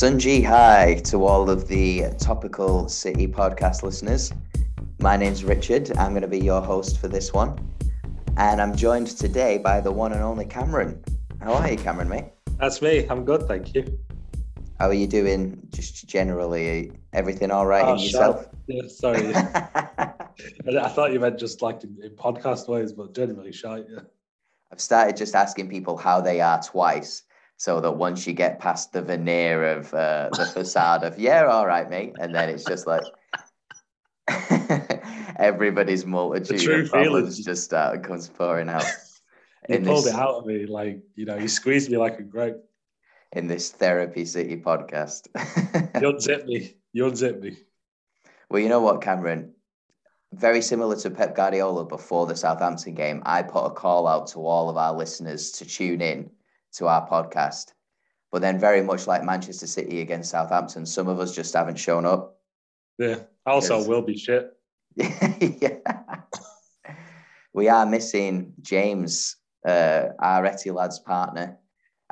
Sunji hi to all of the Topical City podcast listeners. My name's Richard. I'm going to be your host for this one. And I'm joined today by the one and only Cameron. How are you, Cameron, mate? That's me. I'm good, thank you. How are you doing just generally? Everything all right oh, in yourself? Yeah, sorry. I thought you meant just like in, in podcast ways, but generally shy, yeah. I've started just asking people how they are twice so that once you get past the veneer of uh, the facade of yeah all right mate and then it's just like everybody's multitude of problems just uh, comes pouring out. You pulled this, it out of me like you know you squeezed me like a grape. In this therapy city podcast. You unzip me. You unzip me. Well you know what cameron? Very similar to Pep Guardiola before the Southampton game, I put a call out to all of our listeners to tune in to our podcast. But then, very much like Manchester City against Southampton, some of us just haven't shown up. Yeah. Also, will be shit. yeah. we are missing James, uh, our Etihad's partner.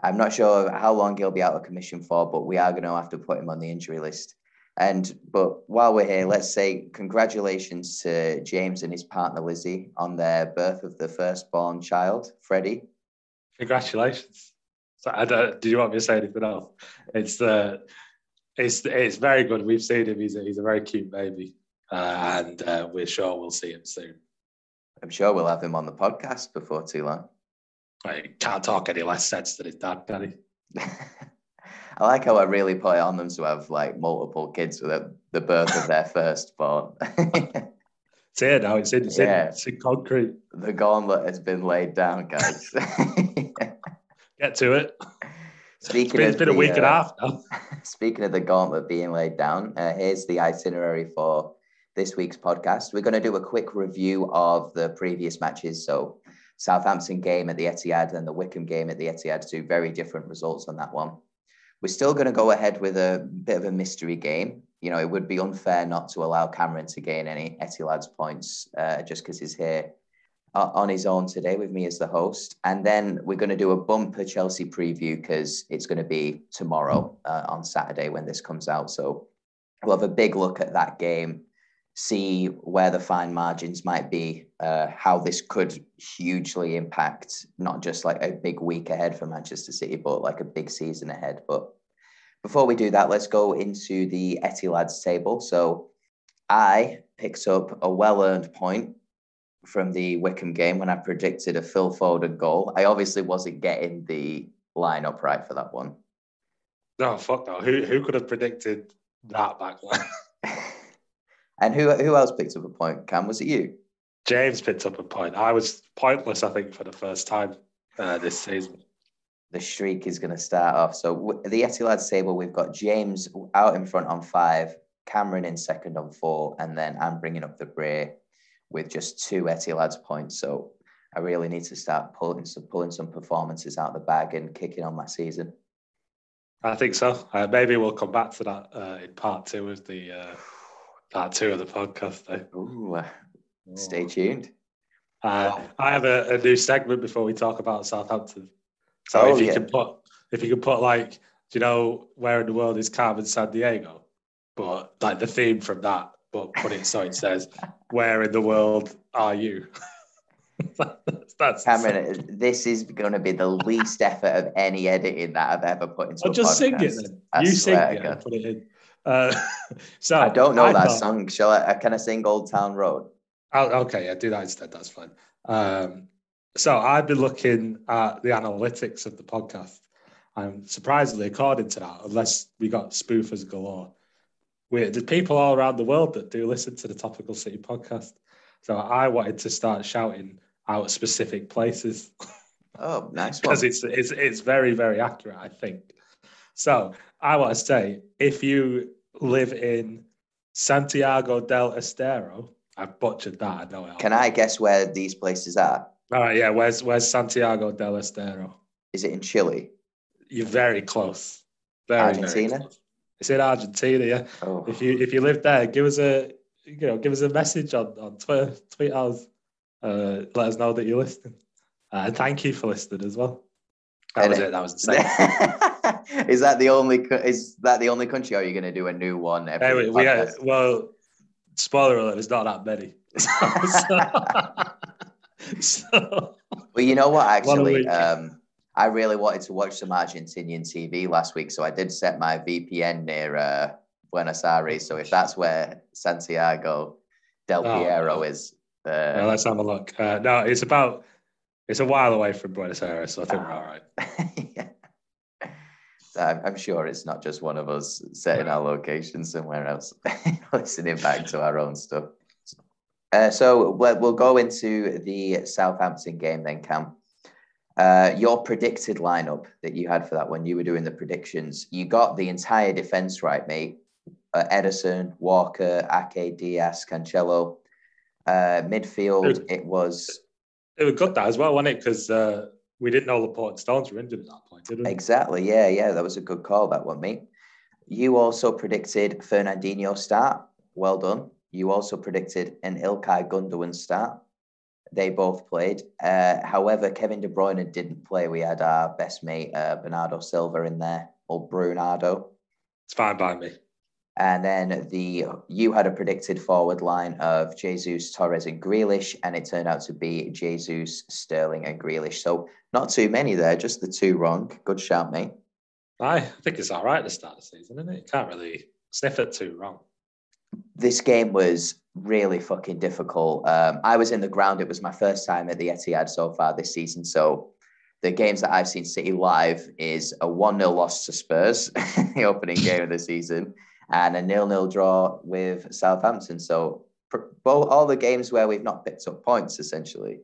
I'm not sure how long he'll be out of commission for, but we are going to have to put him on the injury list. And but while we're here, let's say congratulations to James and his partner Lizzie on their birth of the firstborn child, Freddie. Congratulations. So I don't, did you want me to say anything else? It's uh, it's it's very good. We've seen him. He's a, he's a very cute baby, uh, and uh, we're sure we'll see him soon. I'm sure we'll have him on the podcast before too long. I can't talk any less sense than his dad, he? I like how I really put it on them to have like multiple kids with the birth of their firstborn. it's here now. It's in, it's, yeah. in, it's in concrete. The gauntlet has been laid down, guys. Get to it. Speaking it's been, it's been the, a week uh, and a uh, half now. Speaking of the gauntlet being laid down, uh, here's the itinerary for this week's podcast. We're going to do a quick review of the previous matches. So, Southampton game at the Etihad and the Wycombe game at the Etihad, two very different results on that one. We're still going to go ahead with a bit of a mystery game. You know, it would be unfair not to allow Cameron to gain any Etihad's points uh, just because he's here uh, on his own today with me as the host. And then we're going to do a bumper Chelsea preview because it's going to be tomorrow uh, on Saturday when this comes out. So we'll have a big look at that game, see where the fine margins might be, uh, how this could hugely impact not just like a big week ahead for Manchester City, but like a big season ahead. But before we do that, let's go into the Etihad's table. So I picked up a well earned point from the Wycombe game when I predicted a Phil Foden goal. I obviously wasn't getting the lineup right for that one. No, fuck no. Who who could have predicted that back then? and who who else picked up a point? Cam, was it you? James picked up a point. I was pointless, I think, for the first time uh, this season. The streak is going to start off. So the Etihad table, we've got James out in front on five, Cameron in second on four, and then I'm bringing up the rear with just two Etihad's points. So I really need to start pulling some pulling some performances out of the bag and kicking on my season. I think so. Uh, maybe we'll come back to that uh, in part two of the uh, part two of the podcast. Though. Ooh, uh, stay tuned. Uh, I have a, a, new segment before we talk about Southampton. So oh, if you yeah. can put if you can put like, do you know where in the world is Carmen Sandiego? But like the theme from that but put it so it says, "Where in the world are you?" that's, Cameron. This is going to be the least effort of any editing that I've ever put into. I'll just podcast. sing it then. I you sing it and put it in. Uh, so I don't know I that thought, song. Shall I? Can I sing Old Town Road? I'll, okay, yeah, do that instead. That's fine. Um, so I've been looking at the analytics of the podcast, and surprisingly, according to that, unless we got spoofers galore, we there's people all around the world that do listen to the Topical City podcast. So I wanted to start shouting out specific places. Oh, nice Because it's, it's it's very very accurate, I think. So I want to say, if you live in Santiago del Estero, I've butchered that. I know. It Can I guess where these places are? All right, yeah. Where's where's Santiago del Estero? Is it in Chile? You're very close. Very, Argentina. Very close. It's in Argentina. Yeah. Oh. If you if you live there, give us a you know give us a message on on Twitter. Tweet us. Uh, let us know that you're listening. Uh, and thank you for listening as well. That was it. That was the is that the only is that the only country? Or are you going to do a new one? Every hey, we, we well, spoiler alert, it's not that many. so, so, well, you know what? Actually, um, I really wanted to watch some Argentinian TV last week, so I did set my VPN near uh, Buenos Aires. So if that's where Santiago Del oh, Piero is, uh, well, let's have a look. Uh, no, it's about it's a while away from Buenos Aires, so I think we're all right. yeah. I'm, I'm sure it's not just one of us setting our location somewhere else, listening back to our own stuff. Uh, so we'll, we'll go into the Southampton game then, Cam. Uh, your predicted lineup that you had for that when you were doing the predictions, you got the entire defense right, mate. Uh, Ederson, Walker, Ake, Dias, Cancelo. Uh, midfield, it was. It was good that as well, wasn't it? Because uh, we didn't know Laporte and Stones were injured at that point, did we? Exactly. Yeah, yeah. That was a good call, that one, mate. You also predicted Fernandinho start. Well done. You also predicted an Ilkay Gundogan start. They both played. Uh, however, Kevin De Bruyne didn't play. We had our best mate, uh, Bernardo Silva, in there, or Brunado. It's fine by me. And then the you had a predicted forward line of Jesus, Torres, and Grealish, and it turned out to be Jesus, Sterling, and Grealish. So not too many there, just the two wrong. Good shout, mate. I think it's all right at the start of the season, isn't it? You can't really sniff it too wrong. This game was really fucking difficult. Um, I was in the ground. It was my first time at the Etihad so far this season. So the games that I've seen City live is a 1 0 loss to Spurs, the opening game of the season, and a nil nil draw with Southampton. So both all the games where we've not picked up points essentially.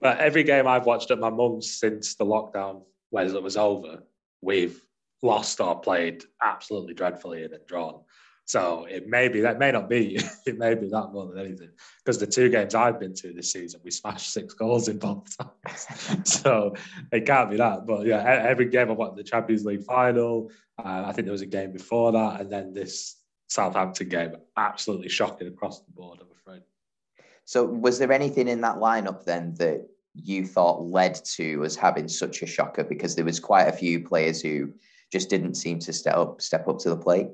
But every game I've watched at my mum's since the lockdown when it was over, we've lost or played absolutely dreadfully and drawn. So it may be that may not be it may be that more than anything because the two games I've been to this season we smashed six goals in both times. so it can't be that. But yeah, every game I watched the Champions League final. Uh, I think there was a game before that, and then this Southampton game, absolutely shocking across the board. I'm afraid. So was there anything in that lineup then that you thought led to us having such a shocker? Because there was quite a few players who just didn't seem to step up step up to the plate.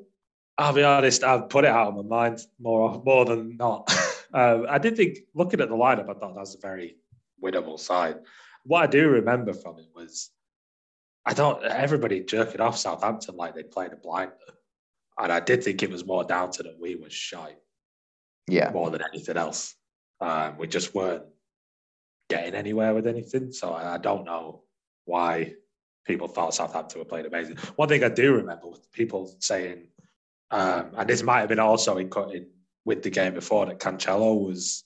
I'll be honest, I've put it out of my mind more more than not. um, I did think, looking at the lineup, I thought that was a very winnable side. What I do remember from it was, I don't everybody jerking off Southampton like they played a blinder, and I did think it was more down to that we were shy, yeah, more than anything else. Um, we just weren't getting anywhere with anything, so I, I don't know why people thought Southampton were playing amazing. One thing I do remember was people saying um, and this might have been also in, in with the game before that Cancelo was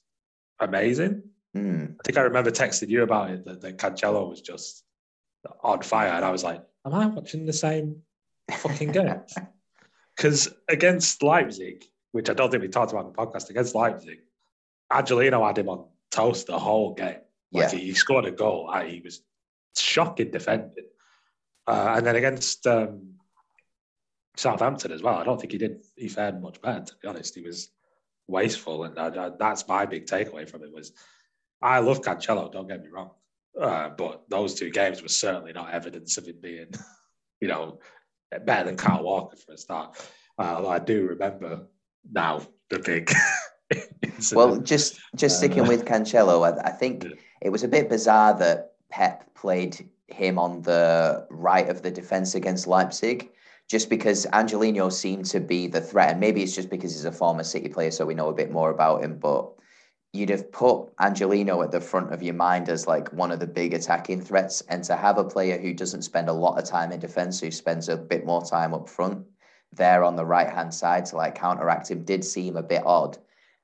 amazing. Mm. I think I remember texting you about it that, that Cancelo was just on fire, and I was like, "Am I watching the same fucking game?" Because against Leipzig, which I don't think we talked about in the podcast, against Leipzig, Angelino had him on toast the whole game. Like yeah. he, scored a goal. He was shocking defending. Uh, and then against um, Southampton as well. I don't think he did. He fared much better, to be honest. He was wasteful, and I, I, that's my big takeaway from it. Was I love Cancelo. Don't get me wrong, uh, but those two games were certainly not evidence of him being, you know, better than Kyle Walker for a start. Uh, I do remember now the big. well, just just sticking uh, with Cancelo, I, I think yeah. it was a bit bizarre that Pep played him on the right of the defense against Leipzig just because Angelino seemed to be the threat, and maybe it's just because he's a former City player, so we know a bit more about him. But you'd have put Angelino at the front of your mind as like one of the big attacking threats, and to have a player who doesn't spend a lot of time in defence, who spends a bit more time up front, there on the right hand side to like counteract him, did seem a bit odd,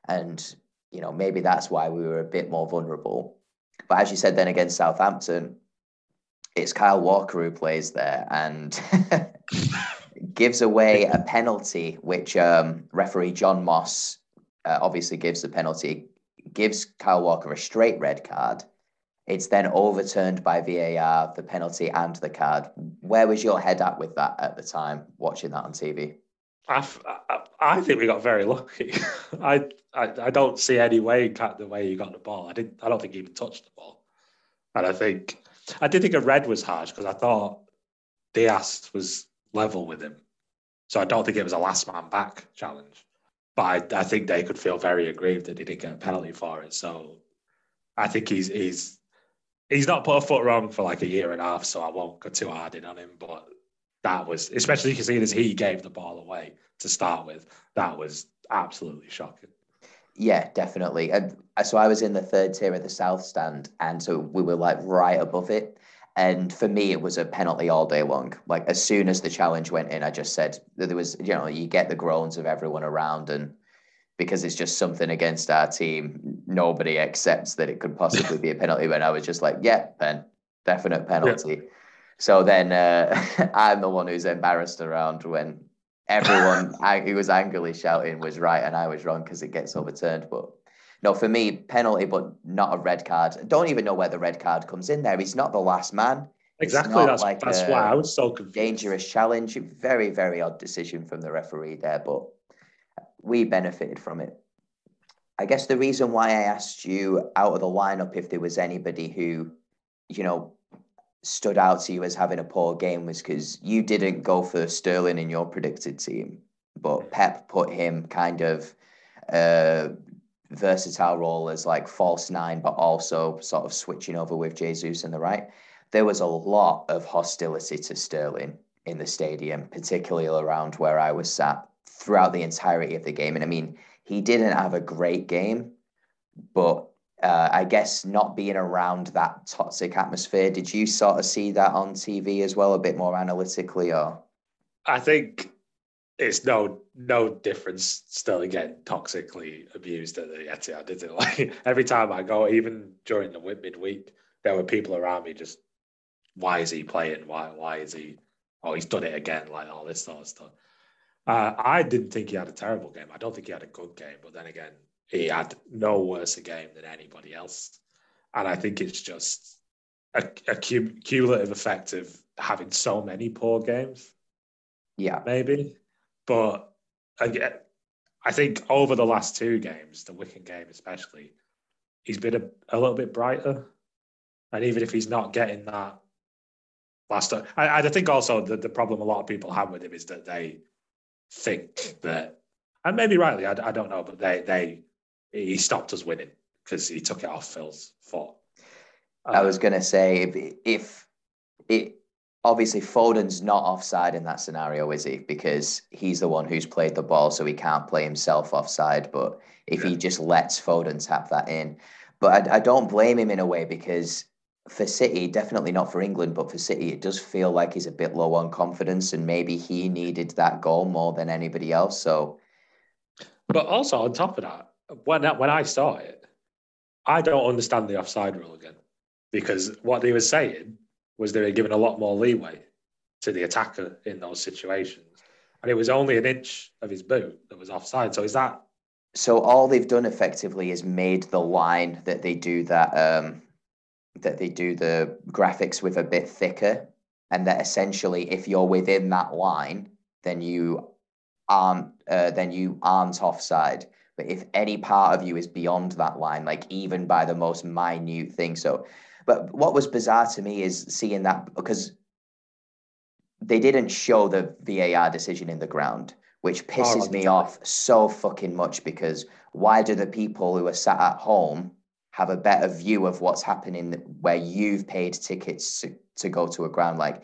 and you know maybe that's why we were a bit more vulnerable. But as you said, then against Southampton, it's Kyle Walker who plays there, and gives away a penalty, which um, referee John Moss uh, obviously gives the penalty, gives Kyle Walker a straight red card. It's then overturned by VAR, the penalty and the card. Where was your head at with that at the time, watching that on TV? I, think we got very lucky. I, I, I don't see any way the way he got the ball. I didn't. I don't think he even touched the ball. And I think I did think a red was harsh because I thought Dias was level with him. So I don't think it was a last man back challenge. But I, I think they could feel very aggrieved that he didn't get a penalty for it. So I think he's he's he's not put a foot wrong for like a year and a half, so I won't go too hard in on him. But that was, especially seeing as he gave the ball away to start with, that was absolutely shocking. Yeah, definitely. And uh, so I was in the third tier of the south stand, and so we were like right above it. And for me, it was a penalty all day long. Like as soon as the challenge went in, I just said that there was, you know, you get the groans of everyone around, and because it's just something against our team, nobody accepts that it could possibly be a penalty. When I was just like, yeah, pen, definite penalty. Yeah. So then uh, I'm the one who's embarrassed around when everyone who was angrily shouting was right and I was wrong because it gets overturned. But no, for me, penalty, but not a red card. Don't even know where the red card comes in there. He's not the last man. Exactly. That's like that's why I was so confused. Dangerous challenge. Very, very odd decision from the referee there, but we benefited from it. I guess the reason why I asked you out of the lineup if there was anybody who, you know, stood out to you as having a poor game was because you didn't go for Sterling in your predicted team, but Pep put him kind of uh, versatile role as like false nine, but also sort of switching over with Jesus in the right. There was a lot of hostility to Sterling in the stadium, particularly around where I was sat throughout the entirety of the game. And I mean, he didn't have a great game, but uh, I guess not being around that toxic atmosphere, did you sort of see that on TV as well, a bit more analytically, or? I think it's no no difference still again toxically abused at the Etihad, is it? Like every time I go, even during the midweek, there were people around me just, why is he playing? Why why is he? Oh, he's done it again, like all this sort of stuff. Uh, I didn't think he had a terrible game. I don't think he had a good game, but then again, he had no worse a game than anybody else. And I think it's just a, a cumulative effect of having so many poor games. Yeah. Maybe. But again, I think over the last two games, the Wycombe game especially, he's been a, a little bit brighter. And even if he's not getting that last, I, I think also the, the problem a lot of people have with him is that they think that, and maybe rightly, I, I don't know, but they they he stopped us winning because he took it off Phil's foot. Um, I was going to say if, if it obviously Foden's not offside in that scenario, is he? Because he's the one who's played the ball, so he can't play himself offside. But if yeah. he just lets Foden tap that in, but I, I don't blame him in a way because for City, definitely not for England, but for City, it does feel like he's a bit low on confidence, and maybe he needed that goal more than anybody else. So, but also on top of that, when when I saw it, I don't understand the offside rule again because what they were saying was they were giving a lot more leeway to the attacker in those situations, and it was only an inch of his boot that was offside. So is that? So all they've done effectively is made the line that they do that. Um that they do the graphics with a bit thicker, and that essentially, if you're within that line, then you aren't uh, then you aren't offside. But if any part of you is beyond that line, like even by the most minute thing, so. But what was bizarre to me is seeing that because they didn't show the VAR decision in the ground, which oh, pisses oh, me off so fucking much because why do the people who are sat at home have a better view of what's happening where you've paid tickets to, to go to a ground like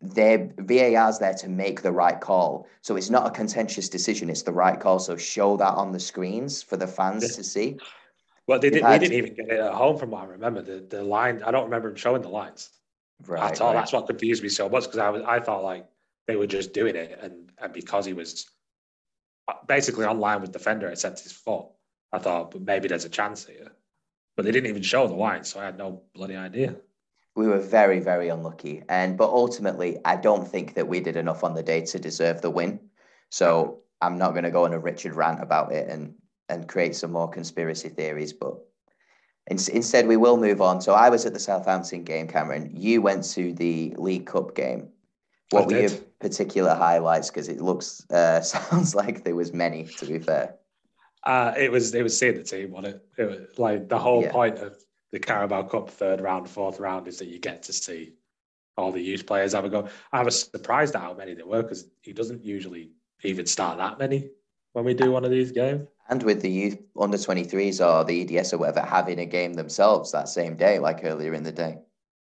their VAR's there to make the right call. So it's not a contentious decision, it's the right call. So show that on the screens for the fans to see. Well, they did, had, we didn't even get it at home from what I remember. The the line, I don't remember them showing the lines right, at all. Right. That's what confused me so much because I was I thought like they were just doing it and and because he was uh, basically online with defender except his foot, I thought but maybe there's a chance here but they didn't even show the line, so I had no bloody idea. We were very, very unlucky, and but ultimately, I don't think that we did enough on the day to deserve the win. So I'm not going to go on a Richard rant about it and and create some more conspiracy theories, but in, instead we will move on. So I was at the Southampton game, Cameron. You went to the League Cup game. What I were did. your particular highlights? Because it looks uh, sounds like there was many. To be fair. Uh, it was it was seeing the team on it. It was like the whole yeah. point of the Carabao Cup third round, fourth round is that you get to see all the youth players have a go. I was surprised at how many there were because he doesn't usually even start that many when we do one of these games. And with the youth under 23s or the EDS or whatever having a game themselves that same day, like earlier in the day.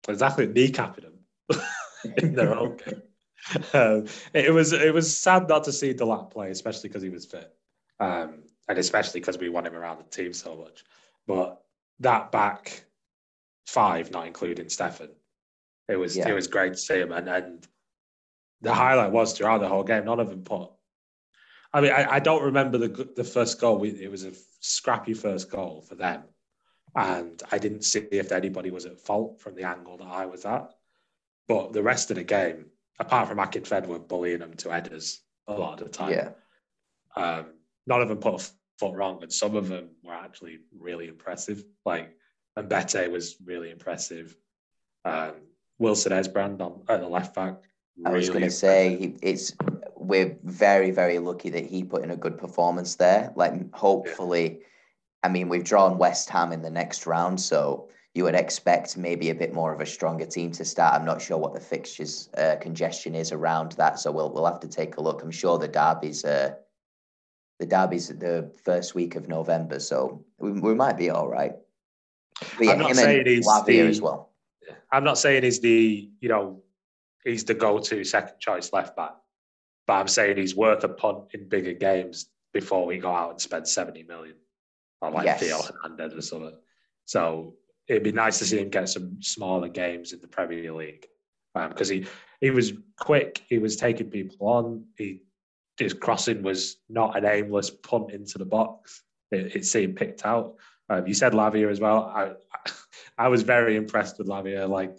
Exactly, kneecapping them in their own game. Um, it was it was sad not to see Delap play, especially because he was fit, um, and especially because we want him around the team so much. But that back five, not including Stefan, it was yeah. it was great to see him. And and the highlight was throughout the whole game, none of them put. I mean, I, I don't remember the the first goal. We, it was a scrappy first goal for them, and I didn't see if anybody was at fault from the angle that I was at. But the rest of the game, apart from Akinfenwa bullying them to headers a lot of the time, yeah, um, none of them put a foot wrong, and some of them were actually really impressive. Like Mbete was really impressive. Um, Wilson Esbrand on at the left back. Really I was going to say it's we're very very lucky that he put in a good performance there. Like hopefully, yeah. I mean we've drawn West Ham in the next round, so you would expect maybe a bit more of a stronger team to start. I'm not sure what the fixtures uh, congestion is around that, so we'll we'll have to take a look. I'm sure the derby's uh, the derby's the first week of November, so we, we might be all right. But yeah, I'm not saying he's the, as well. I'm not saying he's the you know he's the go-to second choice left back, but I'm saying he's worth a punt in bigger games before we go out and spend 70 million on like yes. Theo Hernandez or something. So it'd be nice to see him get some smaller games in the Premier League because um, he he was quick. He was taking people on. He his crossing was not an aimless punt into the box. It, it seemed picked out. Um, you said Lavia as well. I, I was very impressed with Lavia. Like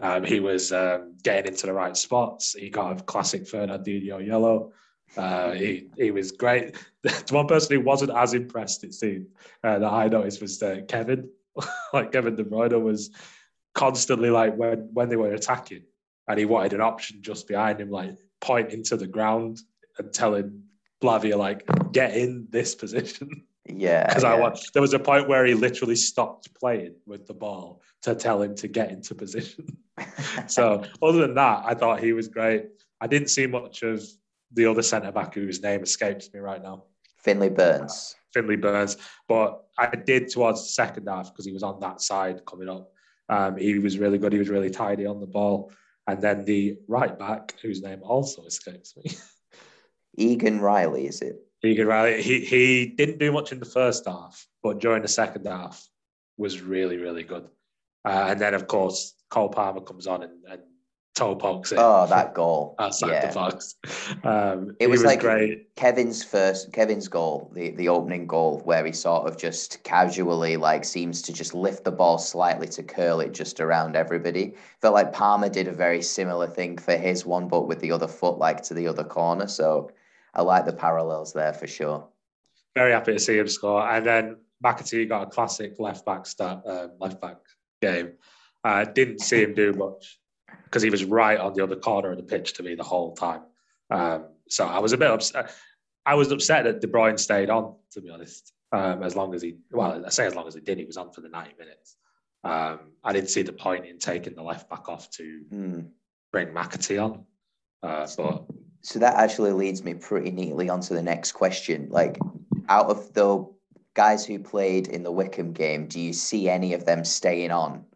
um, he was um, getting into the right spots. He got a classic Fernandinho yellow. Uh, he he was great. the one person who wasn't as impressed, it seemed, uh, that I noticed was uh, Kevin. like Kevin De Bruyne was constantly like when when they were attacking, and he wanted an option just behind him, like pointing to the ground and telling Lavia like get in this position. Yeah. Because yeah. I watched, there was a point where he literally stopped playing with the ball to tell him to get into position. so, other than that, I thought he was great. I didn't see much of the other centre back whose name escapes me right now. Finley Burns. Finley Burns. But I did towards the second half because he was on that side coming up. Um, he was really good. He was really tidy on the ball. And then the right back, whose name also escapes me. Egan Riley, is it? Egan Riley. He he didn't do much in the first half, but during the second half was really really good. Uh, and then of course Cole Palmer comes on and, and toe pokes it. Oh, that goal outside yeah. the box. Um, it was, was, like great. Kevin's first Kevin's goal, the the opening goal, where he sort of just casually like seems to just lift the ball slightly to curl it just around everybody. Felt like Palmer did a very similar thing for his one, but with the other foot like to the other corner. So I like the parallels there for sure. Very happy to see him score. And then McAtee got a classic left back start, um, left back game. I uh, didn't see him do much because he was right on the other corner of the pitch to me the whole time. Um, so I was a bit upset. I was upset that De Bruyne stayed on, to be honest. Um, as long as he, well, I say as long as he did, he was on for the 90 minutes. Um, I didn't see the point in taking the left back off to mm. bring McAtee on. Uh, but so that actually leads me pretty neatly onto the next question. Like, out of the guys who played in the Wycombe game, do you see any of them staying on?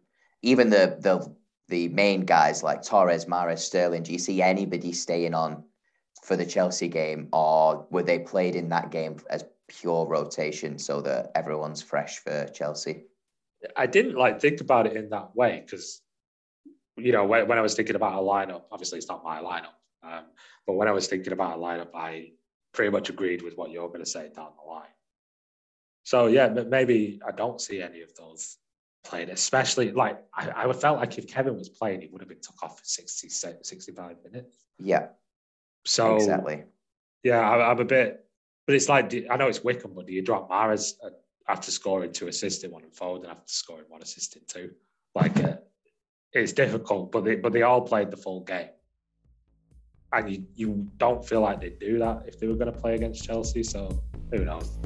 Even the the the main guys like Torres, Mahrez, Sterling. Do you see anybody staying on for the Chelsea game, or were they played in that game as pure rotation so that everyone's fresh for Chelsea? I didn't like think about it in that way because you know when, when I was thinking about a lineup, obviously it's not my lineup. Um, but when I was thinking about a lineup, I pretty much agreed with what you're going to say down the line. So yeah, but maybe I don't see any of those playing, especially like I, I felt like if Kevin was playing, he would have been took off for 60, 65 minutes. Yeah. So exactly. Yeah, I, am a bit, but it's like I know it's Wycombe, but do you drop Mahrez after scoring two assists in one and Foden after scoring one assist in two? Like uh, it's difficult, but they but they all played the full game and you, you don't feel like they'd do that if they were going to play against Chelsea. So who knows?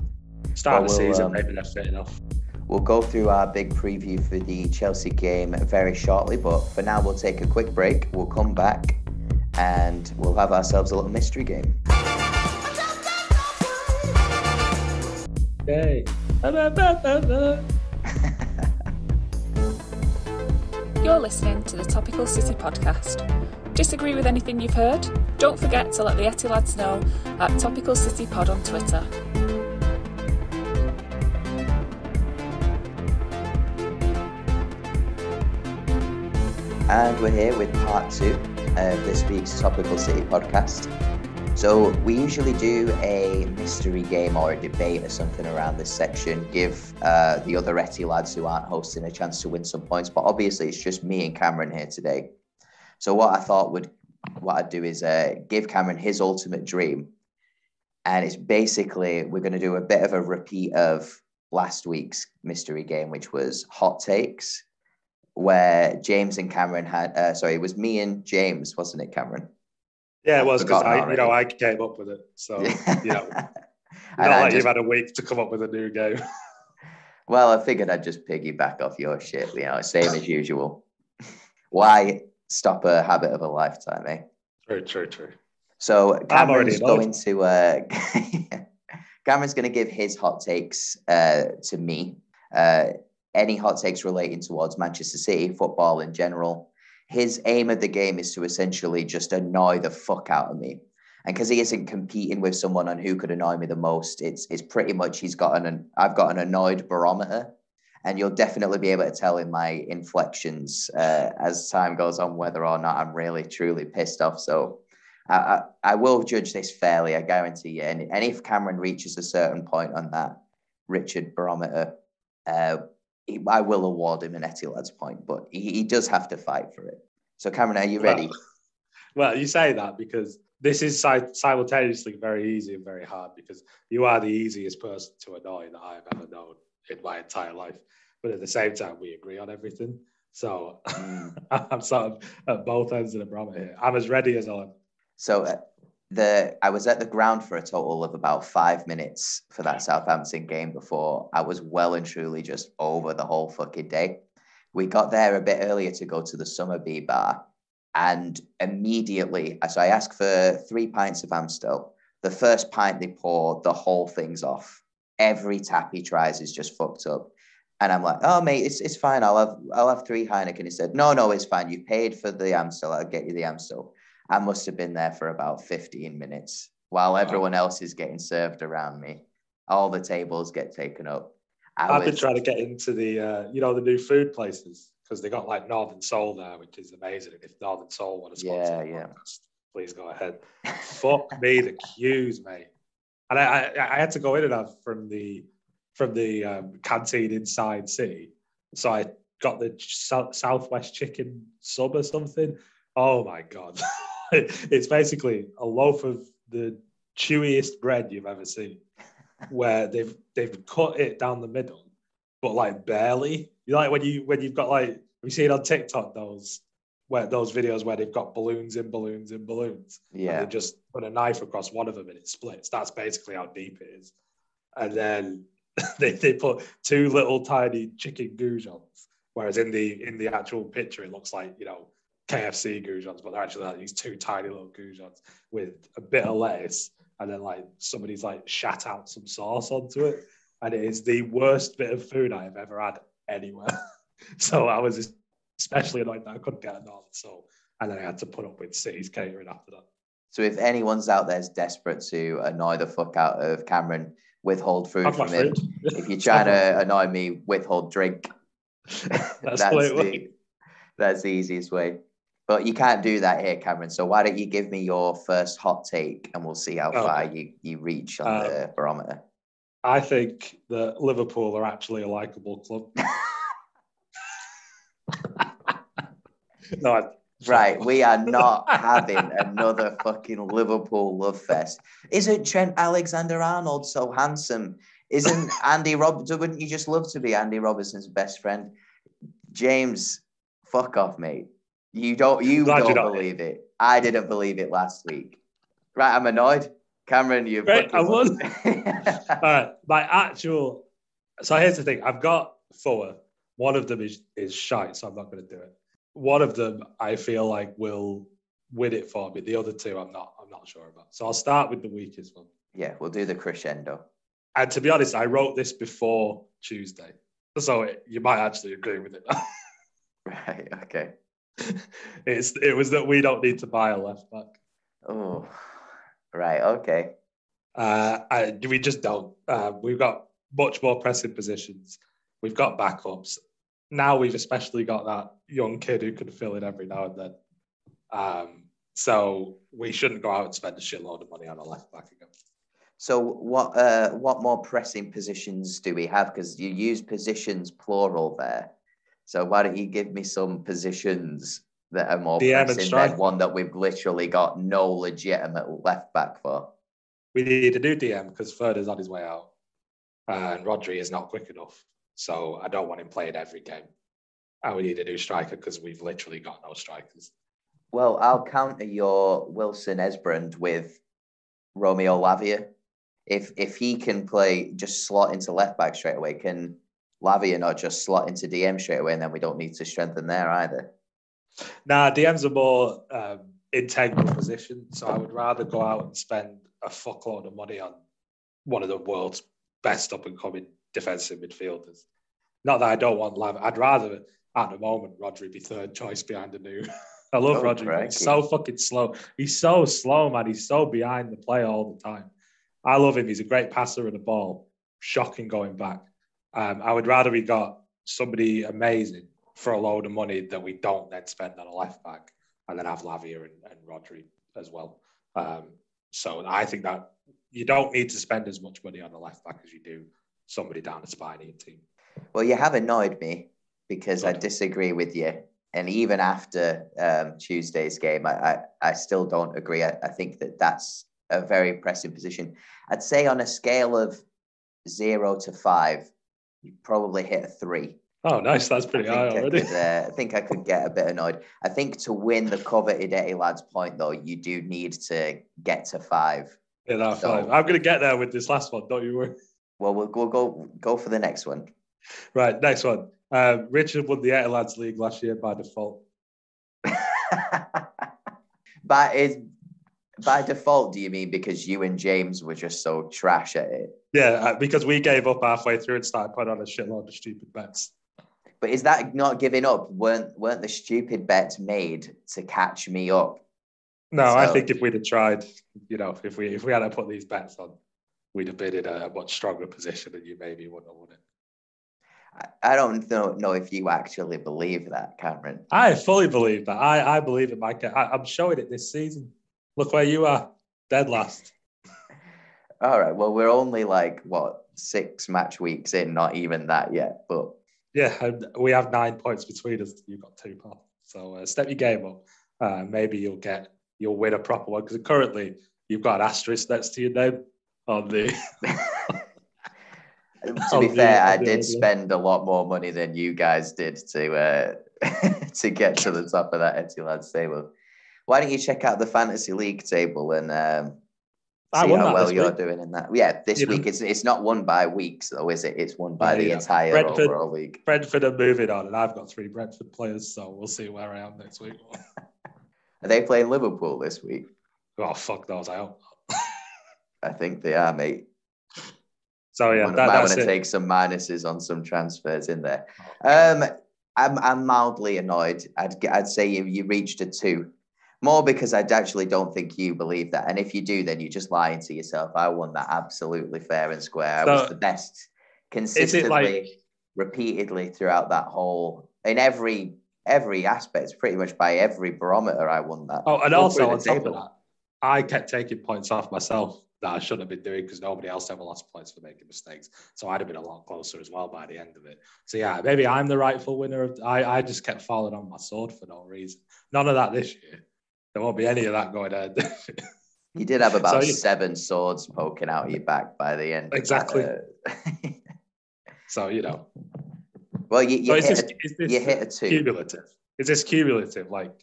Start well, of the season, um, maybe they're fit enough. We'll go through our big preview for the Chelsea game very shortly, but for now, we'll take a quick break. We'll come back and we'll have ourselves a little mystery game. Yay. You're listening to the Topical City podcast. Disagree with anything you've heard? Don't forget to let the Etty lads know at Topical City Pod on Twitter. And we're here with part two of this week's Topical City podcast. So, we usually do a mystery game or a debate or something around this section, give uh, the other Etty lads who aren't hosting a chance to win some points. But obviously, it's just me and Cameron here today. So, what I thought would what I'd do is uh, give Cameron his ultimate dream. And it's basically, we're going to do a bit of a repeat of last week's mystery game, which was hot takes where James and Cameron had, uh, sorry, it was me and James, wasn't it, Cameron? Yeah, it was because I, you know, I came up with it. So, you know, not like just, you've had a week to come up with a new game. well, I figured I'd just piggyback off your shit, you know, same as usual. Why stop a habit of a lifetime, eh? True, true, true. So Cameron's going to, uh, Cameron's going to give his hot takes uh, to me. Uh, any hot takes relating towards Manchester City, football in general. His aim of the game is to essentially just annoy the fuck out of me. And because he isn't competing with someone on who could annoy me the most, it's it's pretty much he's got an I've got an annoyed barometer, and you'll definitely be able to tell in my inflections uh, as time goes on whether or not I'm really truly pissed off. So I, I, I will judge this fairly, I guarantee you. And, and if Cameron reaches a certain point on that Richard barometer, uh, I will award him an Etilad's point, but he, he, does have to fight for it. So, Cameron, are you ready? Well, well you say that because this is simultaneously very easy and very hard because you are the easiest person to annoy that I've ever known in my entire life. But at the same time, we agree on everything. So mm. I'm sort of at both ends of the barometer here. I'm as ready as I am. So uh, the I was at the ground for a total of about five minutes for that Southampton game before I was well and truly just over the whole fucking day. We got there a bit earlier to go to the Summerbee bar, and immediately, so I asked for three pints of Amstel. The first pint they pour, the whole thing's off. Every tap he tries is just fucked up. And I'm like, oh mate, it's, it's fine. I'll have I'll have three Heineken. He said, no, no, it's fine. You paid for the Amstel. I'll get you the Amstel. I must have been there for about 15 minutes while everyone else is getting served around me. All the tables get taken up. I have was... been trying to get into the, uh, you know, the new food places because they got like Northern Soul there, which is amazing. If Northern Soul want to sponsor yeah, yeah. Podcast, please go ahead. Fuck me, the queues, mate. And I, I, I, had to go in and out from the from the um, canteen inside city. So I got the Southwest chicken sub or something. Oh my god. it's basically a loaf of the chewiest bread you've ever seen, where they've they've cut it down the middle, but like barely. You know, like when you when you've got like we see it on TikTok those where those videos where they've got balloons in balloons in balloons. Yeah. they just put a knife across one of them and it splits. That's basically how deep it is. And then they, they put two little tiny chicken goujons, whereas in the in the actual picture it looks like you know KFC goujons, but they're actually like these two tiny little goujons with a bit of lettuce, and then like somebody's like shat out some sauce onto it, and it is the worst bit of food I have ever had anywhere. so I was especially annoyed that I couldn't get a north so and then I had to put up with City's catering after that. So if anyone's out there is desperate to annoy the fuck out of Cameron, withhold food from him. if you're trying to annoy me, withhold drink. that's, that's the, that's the easiest way. But you can't do that here, Cameron. So why don't you give me your first hot take and we'll see how oh. far you, you reach on um, the barometer. I think that Liverpool are actually a likable club. no, right. We are not having another fucking Liverpool love fest. Isn't Trent Alexander Arnold so handsome? Isn't Andy Rob? Wouldn't you just love to be Andy Robertson's best friend? James, fuck off, mate. You don't. You Glad don't believe it. I didn't believe it last week. Right, I'm annoyed. Cameron, you. Right, I won. All right, my actual. So here's the thing. I've got four. One of them is is shite, so I'm not going to do it. One of them I feel like will win it for me. The other two, I'm not. I'm not sure about. So I'll start with the weakest one. Yeah, we'll do the crescendo. And to be honest, I wrote this before Tuesday, so it, you might actually agree with it. right. Okay. it's it was that we don't need to buy a left back. Oh, right. Okay. Uh, I, we just don't. Uh, we've got much more pressing positions. We've got backups. Now we've especially got that young kid who can fill in every now and then. Um, so we shouldn't go out and spend a shitload of money on a left back again. So what uh, what more pressing positions do we have? Because you use positions plural there. So why don't you give me some positions that are more DM pressing than one that we've literally got no legitimate left back for? We need a new DM because Ferd is on his way out, and Rodri is not quick enough. So I don't want him playing every game. And we need a new striker because we've literally got no strikers. Well, I'll counter your Wilson Esbrand with Romeo Lavia. If if he can play just slot into left back straight away, can Lavia not just slot into DM straight away, and then we don't need to strengthen there either? Nah, DM's a more um, integral position. So I would rather go out and spend a fuckload of money on one of the world's best up and coming defensive midfielders. Not that I don't want Lav. I'd rather at the moment Rodri be third choice behind the new. I love Oh, Rodri. He's so fucking slow. He's so slow, man. He's so behind the play all the time. I love him. He's a great passer of the ball. Shocking going back. Um, I would rather we got somebody amazing for a load of money that we don't then spend on a left back and then have Lavia and, and Rodri as well. Um, so I think that you don't need to spend as much money on a left back as you do somebody down a spiny team. Well, you have annoyed me because I disagree with you. And even after um, Tuesday's game, I, I, I still don't agree. I, I think that that's a very pressing position. I'd say on a scale of zero to five, you probably hit a three. Oh, nice. That's pretty high think, I already. could, uh, I think I could get a bit annoyed. I think to win the coveted Lads point, though, you do need to get to five. Yeah, no, So- fine. I'm going to get there with this last one. Don't you worry. Well, we'll, we'll go go for the next one. Right, next one. Um, Richard won the Eight League last year by default. by is by default, do you mean because you and James were just so trash at it? Yeah, uh, because we gave up halfway through and started putting on a shitload of stupid bets. But is that not giving up? weren't weren't the stupid bets made to catch me up? No, I think if we'd have tried, you know, if we if we had to put these bets on, we'd have been in a much stronger position, and you maybe wouldn't have won it. I, I don't know, know if you actually believe that, Cameron. I fully believe that. I, I believe it, Mike. I, I'm showing it this season. Look where you are, dead last. All right. Well, we're only like what six match weeks in, not even that yet. But Yeah, and we have nine points between us. You've got two, pal. So uh, step your game up. Uh, maybe you'll get you'll win a proper one because currently you've got an asterisk next to your name on the. to be fair, I did spend a lot more money than you guys did to uh, to get to the top of that Etilad's table. Why don't you check out the fantasy league table and um, see how well you're week. doing in that? Yeah, this week it's it's not won by weeks though, is it? It's won by Yeah, the yeah. entire Brentford- overall league. Brentford are moving on, and I've got three Brentford players, so we'll see where I am next week. Are they playing Liverpool this week? oh fuck those! I hope. I think they are, mate. So yeah, that, might want to take some minuses on some transfers in there. Um, I'm I'm mildly annoyed. I'd I'd say you you reached a two, more because I actually don't think you believe that. And if you do, then you're just lying to yourself. I won that absolutely fair and square. I was the best consistently, like- repeatedly throughout that whole in every every aspect, pretty much by every barometer. I won that. Oh, and All also on top of that, I kept taking points off myself that I shouldn't have been doing because nobody else ever lost points for making mistakes. So I'd have been a lot closer as well by the end of it. So yeah, maybe I'm the rightful winner. Of, I I just kept falling on my sword for no reason. None of that this year. There won't be any of that going ahead. You did have about So seven swords poking out your back by the end. Exactly. uh, so you know, well, you, you, so hit this, a, you hit a two. cumulative? Is this cumulative? Like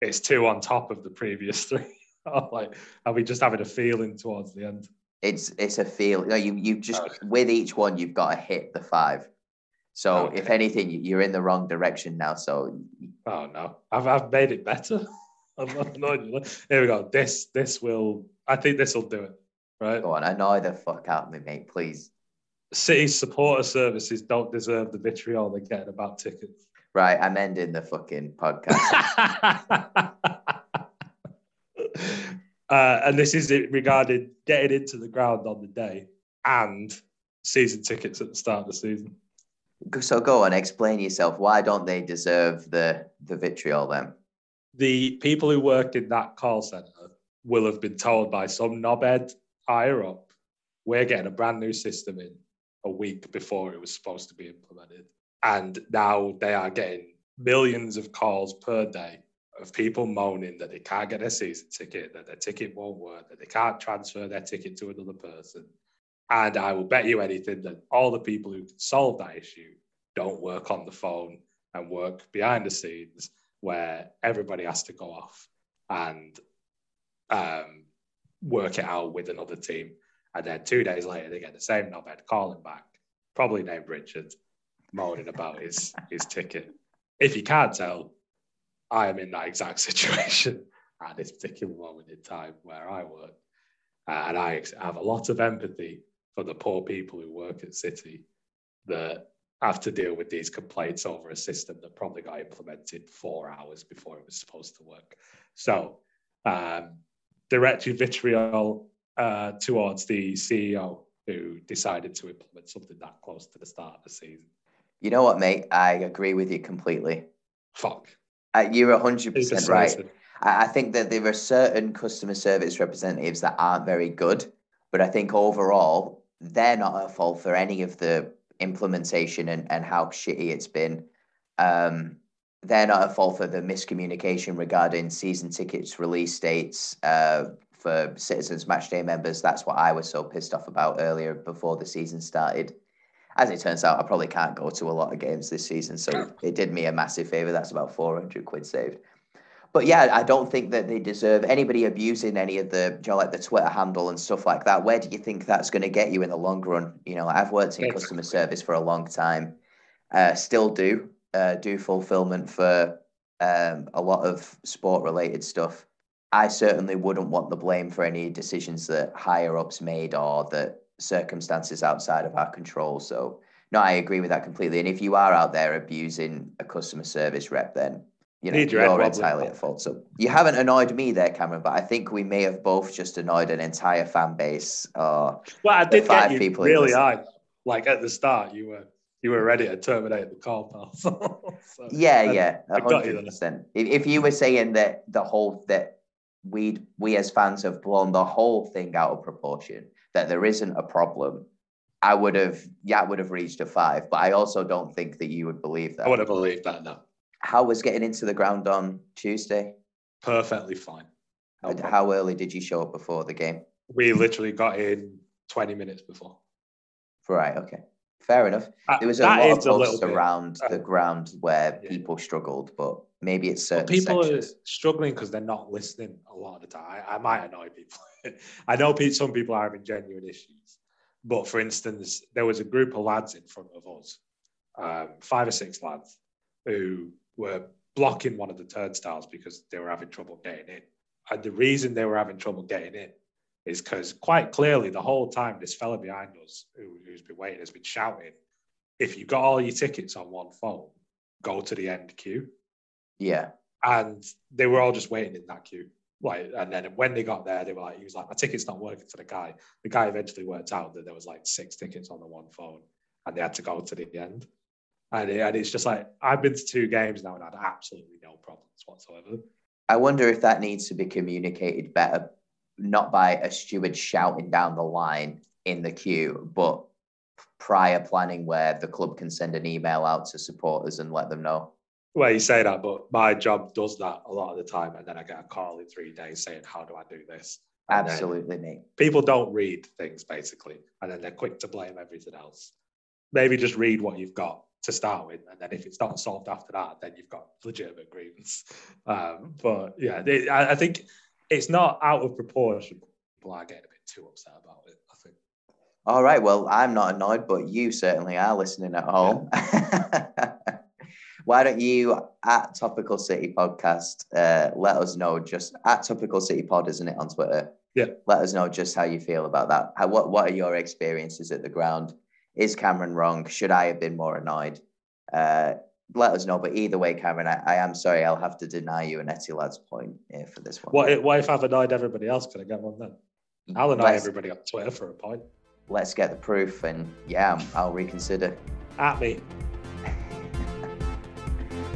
it's two on top of the previous three? Or oh, like are we just having a feeling towards the end? It's it's a feel. No, you you just oh, Okay. with each one you've got to hit the five. So oh, Okay. if anything, you- you're in the wrong direction now. So Oh no, I've, I've made it better. I'm not. Here we go. This this will. I think this will do it. Right. go on, annoy the fuck out of me, mate, please. City supporter services don't deserve the vitriol they're getting about tickets. Right, I'm ending the fucking podcast. uh, and this is it regarding getting into the ground on the day and season tickets at the start of the season. so go on, explain yourself. Why don't they deserve the the vitriol then? The people who worked in that call center will have been told by some knobhead higher up, we're getting a brand new system in a week before it was supposed to be implemented. And now they are getting millions of calls per day of people moaning that they can't get a season ticket, that their ticket won't work, that they can't transfer their ticket to another person. And I will bet you anything that all the people who can solve that issue don't work on the phone and work behind the scenes where everybody has to go off and um, work it out with another team. And then two days later, they get the same knobhead calling back, probably named Richard, moaning about his, his ticket. If you can't tell, I am in that exact situation at this particular moment in time where I work. Uh, and I have a lot of empathy for the poor people who work at City that have to deal with these complaints over a system that probably got implemented four hours before it was supposed to work. So, um, directed vitriol uh, towards the CEO who decided to implement something that close to the start of the season. You know what, mate? I agree with you completely. Fuck. Uh, you're hundred Who percent decides right. I I think that there are certain customer service representatives that aren't very good, but I think overall they're not at fault for any of the implementation and, and how shitty it's been. Um, they're not at fault for the miscommunication regarding season tickets release dates uh, for Citizens Matchday members. That's what I was so pissed off about earlier before the season started. As it turns out, I probably can't go to a lot of games this season, so it did me a massive favor. That's about 400 quid saved but yeah, I don't think that they deserve anybody abusing any of the, you know, like the Twitter handle and stuff like that. Where do you think that's going to get you in the long run? You know, I've worked in customer service for a long time, uh, still do, uh, do fulfillment for um, a lot of sport related stuff. I certainly wouldn't want the blame for any decisions that higher ups made or that circumstances outside of our control. So, no, I agree with that completely. And if you are out there abusing a customer service rep, then you know Need your head you're entirely at fault. So you haven't annoyed me there, Cameron, but I think we may have both just annoyed an entire fan base. Or Well, I did five get you people really high. Like at the start, you were you were ready to terminate the call, pal. So, yeah, I- yeah, got you hundred percent. If if you were saying that the whole that we we as fans have blown the whole thing out of proportion, that there isn't a problem, I would have yeah, I would have reached a five. But I also don't think that you would believe that. I would have believed that. No, How was getting into the ground on Tuesday? perfectly fine. No. How early did you show up before the game? we literally got in twenty minutes before. Right, okay. Fair enough. There was a that lot of is a posts bit- around the ground where yeah. people struggled, but maybe it's certain people sections. are struggling because they're not listening a lot of the time. I, I might annoy people. I know some people are having genuine issues. But for instance, there was a group of lads in front of us, um, five or six lads, who were blocking one of the turnstiles because they were having trouble getting in. And the reason they were having trouble getting in is because quite clearly the whole time this fella behind us who, who's been waiting has been shouting, if you got all your tickets on one phone, go to the end queue Yeah. and they were all just waiting in that queue. Like, and then when they got there, they were like, he was like, my ticket's not working for the guy. The guy eventually worked out that there was like six tickets on the one phone, and they had to go to the end. And, it- and it's just like I've been to two games now and I had absolutely no problems whatsoever. I wonder if that needs to be communicated better, not by a steward shouting down the line in the queue, but prior planning where the club can send an email out to supporters and let them know. Well, you say that, but my job does that a lot of the time, and then I get a call in three days saying, "How do I do this?" And Absolutely, mate. people don't read things basically, and then they're quick to blame everything else. Maybe just read what you've got to start with, and then if it's not solved after that, then you've got legitimate grievance. Um, but yeah, they, I, I think it's not out of proportion. People are getting a bit too upset about it. I think. All right. Well, I'm not annoyed, but you certainly are listening at home. Why don't you at Topical City Podcast uh, let us know just at Topical City Pod, isn't it on Twitter? Yeah. Let us know just how you feel about that. How, what What are your experiences at the ground? Is Cameron wrong? Should I have been more annoyed? Uh, let us know. But either way, Cameron, I, I am sorry. I'll have to deny you an Etty Lads point here for this one. What if, what if I've annoyed everybody else? Can I get one then? I'll annoy Let's- everybody on Twitter for a point. Let's get the proof, and yeah, um, I'll reconsider. At me.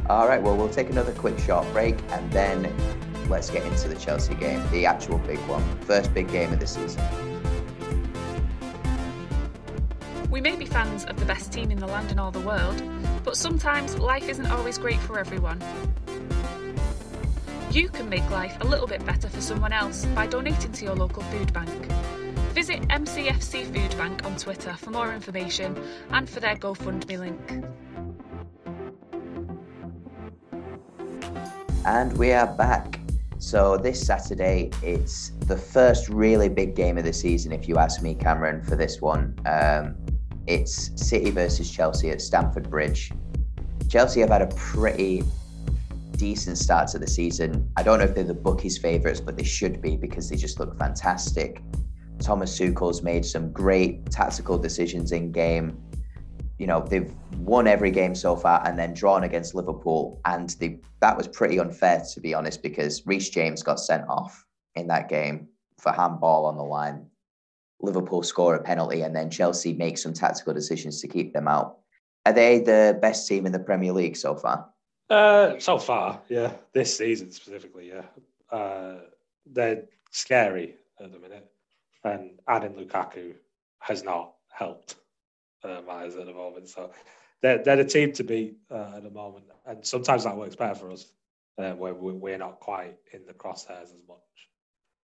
All right, well, we'll take another quick short break and then let's get into the Chelsea game, the actual big one. First big game of the season. We may be fans of the best team in the land and all the world, but sometimes life isn't always great for everyone. You can make life a little bit better for someone else by donating to your local food bank. Visit MCFC Food Bank on Twitter for more information and for their GoFundMe link. And we are back. So this Saturday, it's the first really big game of the season, if you ask me, Cameron, for this one. Um, it's City versus Chelsea at Stamford Bridge. Chelsea have had a pretty decent start to the season. I don't know if they're the bookies' favourites, but they should be because they just look fantastic. Thomas Tuchel's made some great tactical decisions in game. You know, they've won every game so far and then drawn against Liverpool. And they, that was pretty unfair, to be honest, because Reece James got sent off in that game for handball on the line. Liverpool score a penalty and then Chelsea make some tactical decisions to keep them out. Are they the best team in the Premier League so far? Uh, so far, yeah. This season specifically, yeah. Uh, they're scary at the minute, and adding Lukaku has not helped uh, matters at the moment. So they're they're the team to beat uh, at the moment, and sometimes that works better for us uh, where we- we're not quite in the crosshairs as much.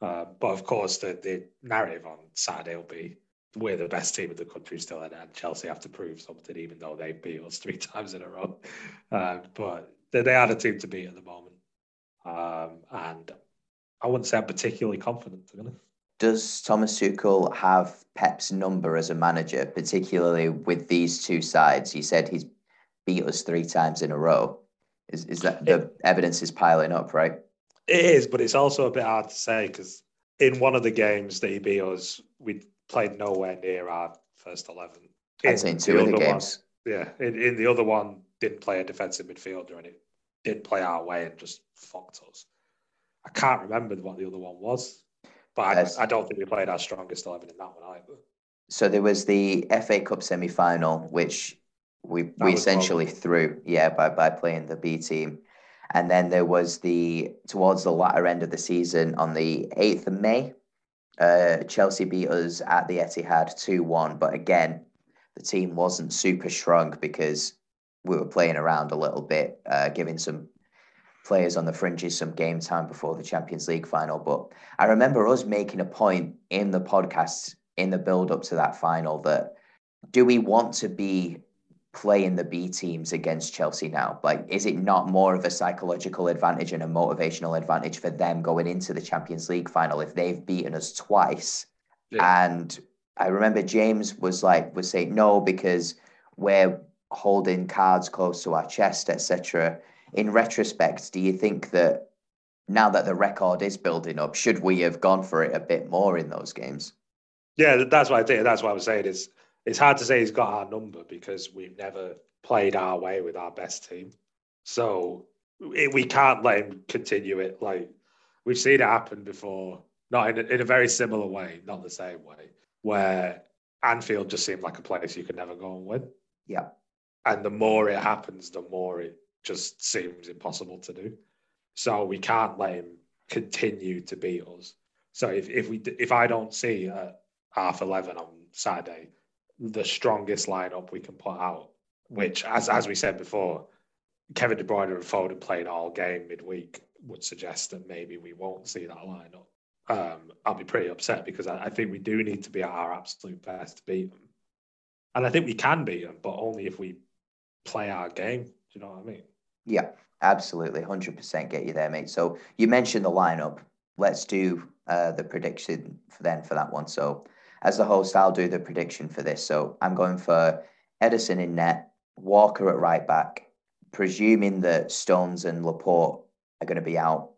Uh, but of course, the the narrative on Saturday will be we're the best team in the country still, and, and Chelsea have to prove something, even though they beat us three times in a row. Um, but they, they are the team to beat at the moment. Um, and I wouldn't say I'm particularly confident, to be honest. Does Thomas Tuchel have Pep's number as a manager, particularly with these two sides? He said he's beat us three times in a row. Is, is that the evidence is piling up, right? It is, but it's also a bit hard to say because in one of the games that he beat us, we played nowhere near our first 11. I'd say in two of the other one- games. yeah, in, in the other one, didn't play a defensive midfielder and it did play our way and just fucked us. I can't remember what the other one was, but Yes. I, I don't think we played our strongest 11 in that one either. So there was the FA Cup semi final, which we, we essentially threw, yeah, by, by playing the B team. And then there was the towards the latter end of the season on the 8th of May, uh, Chelsea beat us at the Etihad 2 1. But again, the team wasn't super strong because we were playing around a little bit, uh, giving some players on the fringes some game time before the Champions League final. But I remember us making a point in the podcast in the build up to that final that do we want to be playing the B teams against Chelsea now? Like, is it not more of a psychological advantage and a motivational advantage for them going into the Champions League final if they've beaten us twice? Yeah. And I remember James was like, was saying no because we're holding cards close to our chest, etc. In retrospect, do you think that now that the record is building up, should we have gone for it a bit more in those games? Yeah, that's what I think. That's what I was saying. Is it's hard to say he's got our number because we've never played our way with our best team. So it, we can't let him continue it. Like we've seen it happen before, not in a, in a very similar way, not the same way, where Anfield just seemed like a place you could never go and win. Yeah. And the more it happens, the more it just seems impossible to do. So we can't let him continue to beat us. So if, if we if I don't see at half eleven on Saturday the strongest lineup we can put out, which as as we said before, Kevin De Bruyne and Foden playing all game midweek would suggest that maybe we won't see that lineup. Um, I'll be pretty upset because I, I think we do need to be at our absolute best to beat them, and I think we can beat them, but only if we play our game. Do you know what I mean? Yeah, absolutely. 100% get you there, mate. So you mentioned the lineup. Let's do uh, the prediction for then for that one. So as the host, I'll do the prediction for this. So I'm going for Ederson in net, Walker at right back, presuming that Stones and Laporte are going to be out.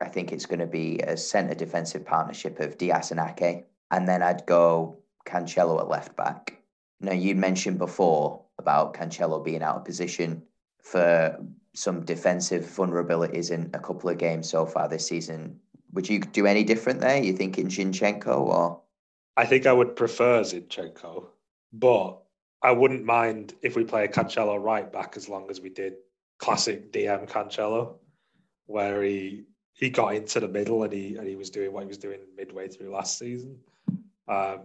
I think it's going to be a centre defensive partnership of Dias and Ake. And then I'd go Cancelo at left back. Now, you mentioned before about Cancelo being out of position for some defensive vulnerabilities in a couple of games so far this season. Would you do any different there? You think in Zinchenko or? I think I would prefer Zinchenko, but I wouldn't mind if we play a Cancelo right back as long as we did classic DM Cancelo, where he he got into the middle and he and he was doing what he was doing midway through last season. Um,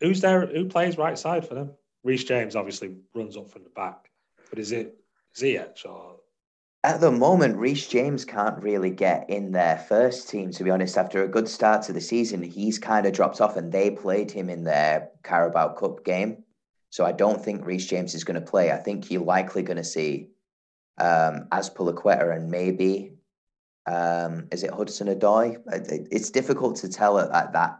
who's there? Who plays right side for them? Reece James obviously runs up from the back, but is it Ziyech or? At the moment, Reece James can't really get in their first team. To be honest, after a good start to the season, he's kind of dropped off, and they played him in their Carabao Cup game. So I don't think Reece James is going to play. I think you're likely going to see um, Azpilicueta and maybe um, is it Hudson Odoi? It's difficult to tell at, at that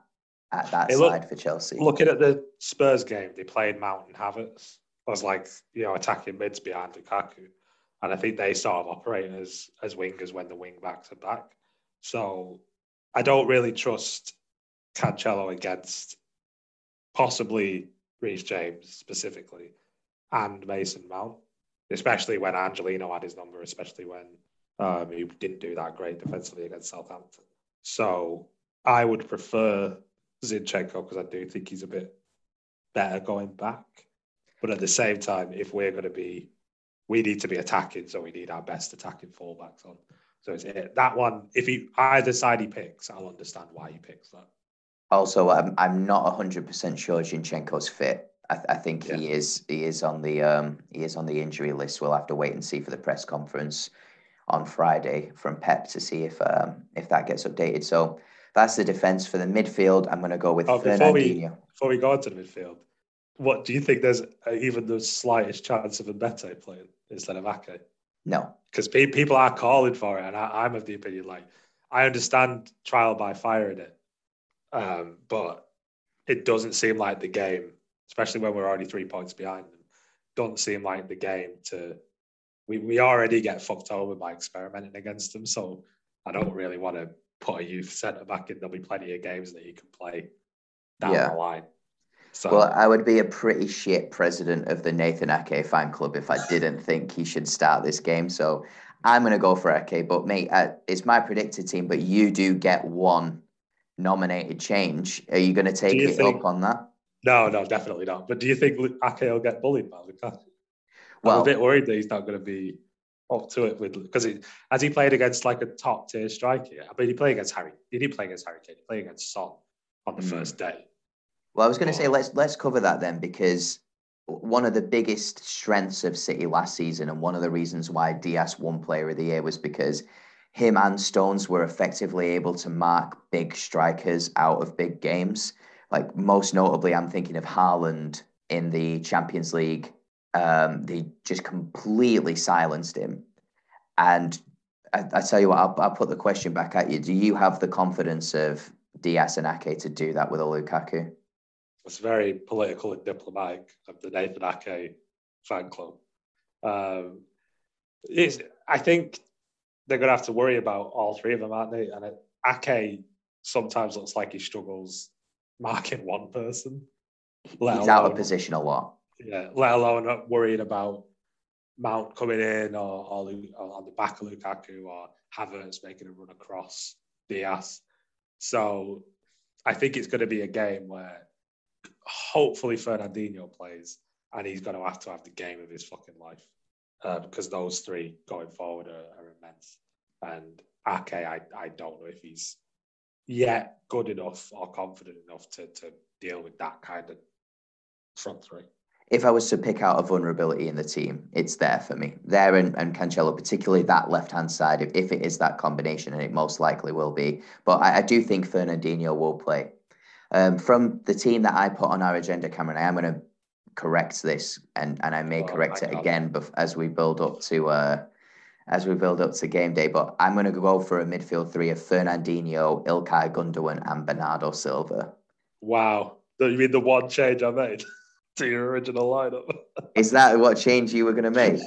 at that hey, side for Chelsea. Looking at the Spurs game, they played Mount and Havertz. was like you know attacking mids behind Lukaku, and I think they sort of operate as as wingers when the wing backs are back. So I don't really trust Cancelo against possibly Reece James specifically and Mason Mount, especially when Angelino had his number, especially when um, he didn't do that great defensively against Southampton. So I would prefer Zinchenko because I do think he's a bit better going back. But at the same time, if we're going to be, we need to be attacking, so we need our best attacking fullbacks on. So it's it. that one. If he either side he picks, I'll understand why he picks that. Also, I'm I'm not hundred percent sure Zinchenko's fit. I, th- I think yeah. he is he is on the um he is on the injury list. We'll have to wait and see for the press conference on Friday from Pep to see if um if that gets updated. So that's the defense for the midfield. I'm going to go with oh, before we before we go into the midfield. What do you think? There's even the slightest chance of a better playing instead of Ake? No, because pe- people are calling for it, and I, am of the opinion like I understand trial by fire in it, um, but it doesn't seem like the game, especially when we're already three points behind them, doesn't seem like the game to. We, we already get fucked over by experimenting against them, so I don't really want to put a youth centre back in, there'll be plenty of games that you can play down yeah. the line. So, well, I would be a pretty shit president of the Nathan Ake fan club if I didn't think he should start this game. So I'm going to go for Ake. But, mate, uh, it's my predicted team, but you do get one nominated change. Are you going to take it think, up on that? No, no, definitely not. But do you think Ake will get bullied by Lukaku? Well, I'm a bit worried that he's not going to be up to it with because as he played against like a top tier striker. I mean, he played against Harry. He did play against Harry Kane. He played against Son on the mm. first day. Well, I was going to say let's let's cover that then because one of the biggest strengths of City last season and one of the reasons why Dias won Player of the Year was because him and Stones were effectively able to mark big strikers out of big games. Like most notably, I'm thinking of Haaland in the Champions League um, they just completely silenced him. And I, I tell you what, I'll, I'll, put the question back at you. Do you have the confidence of Dias and Ake to do that with a Lukaku? It's very political and diplomatic of the Nathan Ake fan club. Um, it's, I think they're going to have to worry about all three of them, aren't they? And it, Ake sometimes looks like he struggles marking one person. He's out of position a lot yeah, let alone not worrying about Mount coming in or, or, or on the back of Lukaku or Havertz making a run across Dias. So I think it's going to be a game where hopefully Fernandinho plays and he's going to have to have the game of his fucking life uh, because those three going forward are, are immense. And Ake, I, I don't know if he's yet good enough or confident enough to, to deal with that kind of front three if I was to pick out a vulnerability in the team, it's there for me. There and, and Cancelo, particularly that left hand side, if, if it is that combination, and it most likely will be. But I, I do think Fernandinho will play. Um, from the team that I put on our agenda, Cameron, I am going to correct this, and, and I may oh, correct it again as we build up to uh, as we build up to game day. But I'm going to go for a midfield three of Fernandinho, Ilkay Gundogan, and Bernardo Silva. Wow you mean the one change I made to your original lineup? Is that what change you were going to make?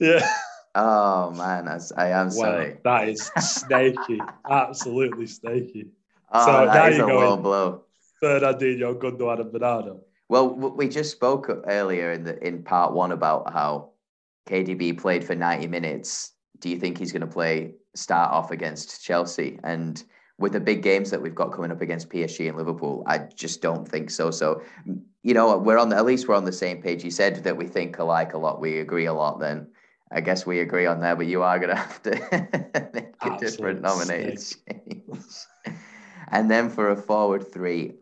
yeah. Oh man, I, I am sorry. Well, that is snaky, absolutely snaky. Oh, so that is a you're low going- blow. Fernandinho, Gundogan, and Bernardo. Well, we just spoke earlier in the in part one about how KDB played for ninety minutes. Do you think he's going to play start off against Chelsea? And with the big games that we've got coming up against PSG and Liverpool, I just don't think so. So, you know, we're on the, at least we're on the same page. You said that we think alike a lot, we agree a lot. Then I guess we agree on that, but you are going to have to make a different nominated and then for a forward three,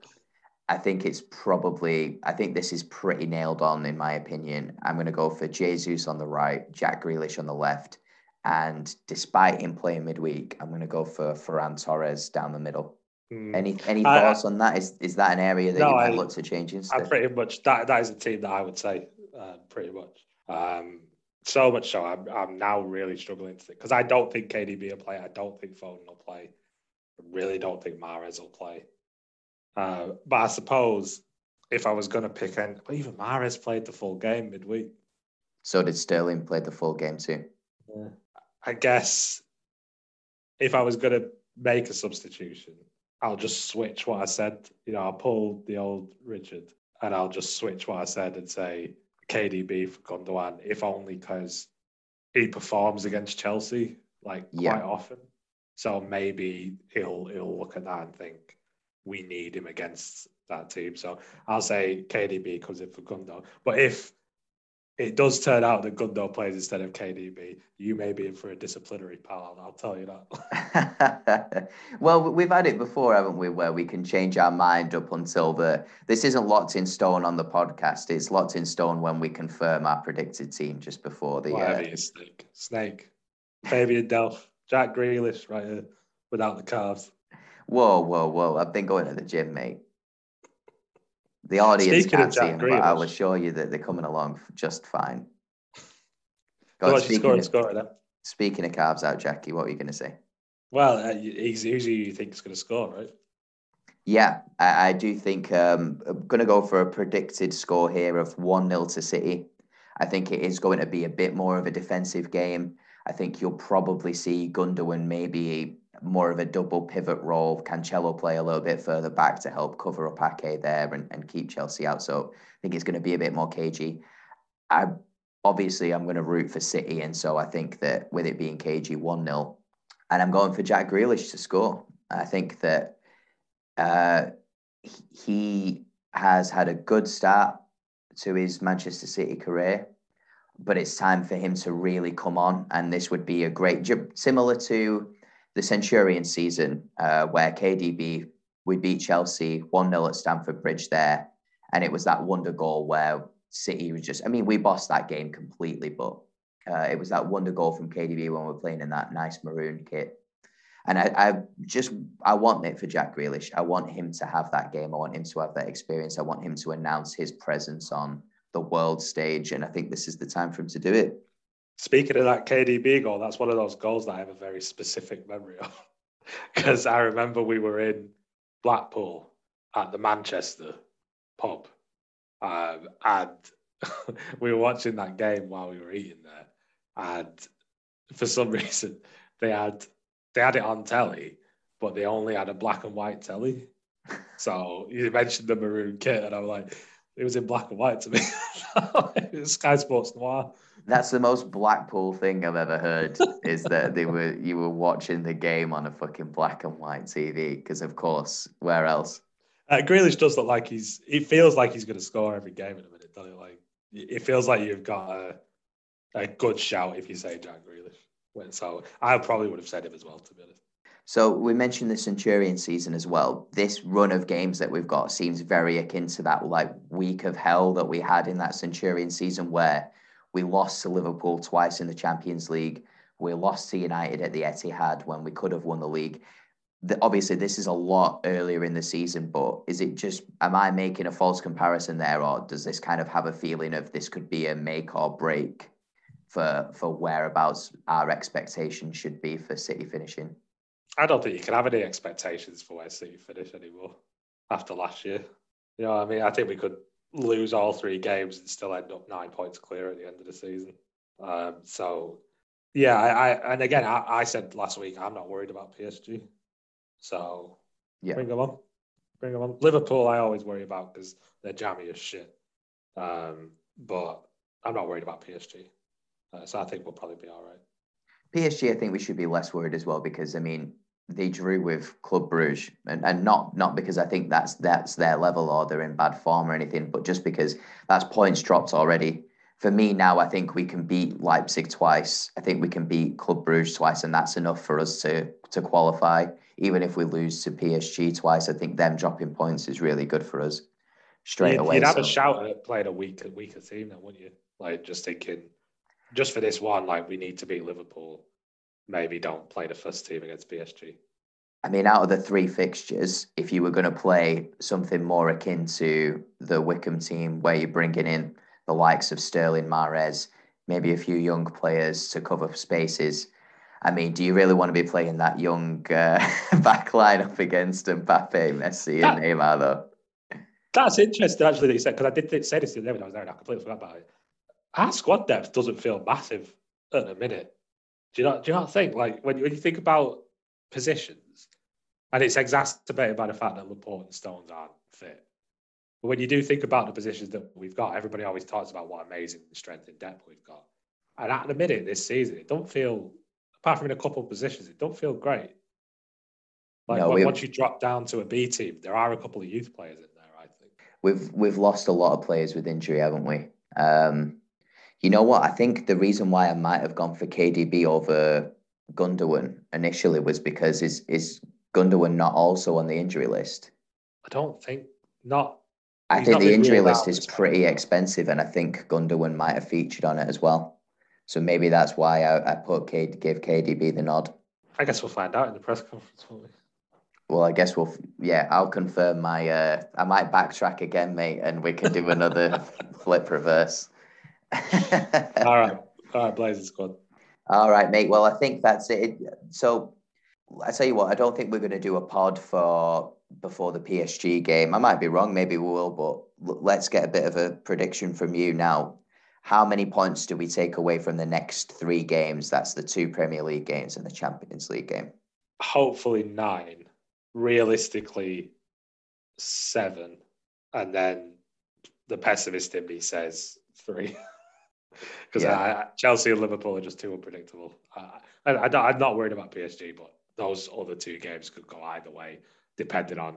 I think it's probably, I think this is pretty nailed on, in my opinion. I'm going to go for Jesus on the right, Jack Grealish on the left. And despite him playing midweek, I'm going to go for Ferran Torres down the middle. Hmm. Any any I- thoughts on that? Is is that an area that No, you might I- look to change I pretty much that that is a team that I would say uh, pretty much. Um, so much so, I'm I'm now really struggling to think because I don't think KDB will play. I don't think Foden will play. I really don't think Mahrez will play. Uh, but I suppose if I was going to pick, and well, even Mahrez played the full game midweek. So did Sterling play the full game too? I guess if I was going to make a substitution, I'll just switch what I said. You know, I'll pull the old Richard and I'll just switch what I said and say KDB for Gundogan, if only because he performs against Chelsea like Yeah. quite often. So maybe he'll he'll look at that and think we need him against that team. So I'll say KDB comes in for Gundo. But if it does turn out that Gundo plays instead of KDB, you may be in for a disciplinary pal. I'll tell you that. well, we've had it before, haven't we, where we can change our mind up until the. This isn't locked in stone on the podcast. It's locked in stone when we confirm our predicted team just before the. Whatever Uh, you snake, snake, Fabian Delph, Jack Grealish, right here, without the calves. Whoa, whoa, whoa! I've been going to the gym, mate. The audience Speaking can't see him, but I will Grealish. assure you that they're coming along just fine. Go So on, what's your speaking, score and of, then? speaking of calves out, Jackie, what were you going to say? Well, uh, he's who's who you think is going to score, right? Yeah, I, I do think um, I'm going to go for a predicted score here of 1 0 to City. I think it is going to be a bit more of a defensive game. I think you'll probably see Gundogan maybe more of a double pivot role. Cancelo play a little bit further back to help cover up Ake there and, and keep Chelsea out. So I think it's going to be a bit more cagey. I obviously I'm going to root for City, and so I think that with it being cagey, one 0 and I'm going for Jack Grealish to score. I think that uh, he- has had a good start to his Manchester City career, but it's time for him to really come on. And this would be a great, similar to the Centurion season, uh, where KDB we beat Chelsea 1 0 at Stamford Bridge there. And it was that wonder goal where City was just, I mean, we bossed that game completely, but uh, it was that wonder goal from KDB when we were playing in that nice maroon kit. And I, I just I want it for Jack Grealish. I want him to have that game. I want him to have that experience. I want him to announce his presence on the world stage. And I think this is the time for him to do it. Speaking of that KDB goal, that's one of those goals that I have a very specific memory of. Because I remember we were in Blackpool at the Manchester pub, um, and we were watching that game while we were eating there. And for some reason, they had they had it on telly, but they only had a black and white telly. So you mentioned the maroon kit, and I'm like, it was in black and white to me. Sky Sports Noir. That's the most Blackpool thing I've ever heard is that they were you were watching the game on a fucking black and white TV. Because of course, where else? Uh, Grealish does look like he's. It feels like he's going to score every game in a minute, doesn't it? Like it feels like you've got a, a good shout if you say Jack Grealish. So I probably would have said him as well, to be honest. So we mentioned the Centurion season as well. This run of games that we've got seems very akin to that like week of hell that we had in that Centurion season where we lost to Liverpool twice in the Champions League. We lost to United at the Etihad when we could have won the league. The, obviously, this is a lot earlier in the season, but is it just, am I making a false comparison there, or does this kind of have a feeling of this could be a make or break for, for whereabouts our expectations should be for City finishing? I don't think you can have any expectations for where City finish anymore after last year. You know, I mean, I think we could lose all three games and still end up nine points clear at the end of the season. Um, so, yeah, I, I and again, I, I, said last week I'm not worried about PSG. So, yeah. bring them on, bring them on. Liverpool, I always worry about because they're jammy as shit. Um, but I'm not worried about PSG. Uh, so I think we'll probably be all right. PSG, I think we should be less worried as well because I mean they drew with Club Bruges, and, and not not because I think that's that's their level or they're in bad form or anything, but just because that's points dropped already. For me now, I think we can beat Leipzig twice. I think we can beat Club Bruges twice, and that's enough for us to to qualify. Even if we lose to PSG twice, I think them dropping points is really good for us straight you'd, away. You'd have so. a shout at playing a weaker weaker team, then, wouldn't you? Like just thinking, just for this one, like we need to beat Liverpool maybe don't play the first team against PSG? I mean, out of the three fixtures, if you were going to play something more akin to the Wycombe team, where you're bringing in the likes of Sterling, Mahrez, maybe a few young players to cover spaces. I mean, do you really want to be playing that young uh, back line up against Mbappe, Messi, and Neymar, though? That's interesting, actually, that you said, because I did say this the other day when I was there, and I completely forgot about it. Our squad depth doesn't feel massive at the minute. Do you not do you not think like when when you think about positions, and it's exacerbated by the fact that Laporte and Stones aren't fit. But when you do think about the positions that we've got, everybody always talks about what amazing strength and depth we've got. And at the minute this season, it don't feel apart from in a couple of positions, it don't feel great. Like no, once you drop down to a B team, there are a couple of youth players in there. I think we've we've lost a lot of players with injury, haven't we? Um, you know what? I think the reason why I might have gone for KDB over Gundogan initially was because is is Gundogan not also on the injury list? I don't think not. I think the injury list is pretty expensive, and I think Gundogan might have featured on it as well. So maybe that's why I, I put K, gave KDB the nod. I guess we'll find out in the press conference, won't we? Well, I guess we'll. Yeah, I'll confirm my. Uh, I might backtrack again, mate, and we can do another flip reverse. All right. All right, Blazing Squad. All right, mate. Well, I think that's it. So I tell you what, I don't think we're going to do a pod for before the PSG game. I might be wrong, maybe we will, but let's get a bit of a prediction from you now. How many points do we take away from the next three games? That's the two Premier League games and the Champions League game. Hopefully nine. Realistically, seven. And then the pessimist in me says three. because yeah. Chelsea and Liverpool are just too unpredictable. I, I, am not worried about PSG, but those other two games could go either way, depending on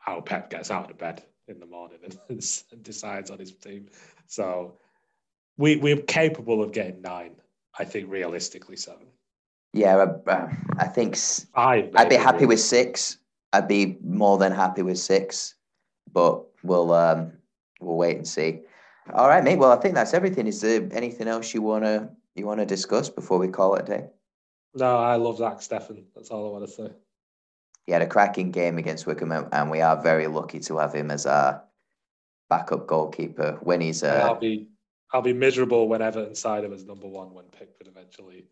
how Pep gets out of bed in the morning and, and decides on his team. So we we're capable of getting nine. I think realistically seven. Yeah, uh, I think I I'd be happy with six. I'd be more than happy with six, but we'll um, we'll wait and see. All right, mate. Well, I think that's everything. Is there anything else you wanna you wanna discuss before we call it a day? No, I love Zack Steffen. That's all I want to say. He had a cracking game against Wycombe, and we are very lucky to have him as our backup goalkeeper when he's. Uh, I'll be I'll be miserable when Everton side him as number one when Pickford eventually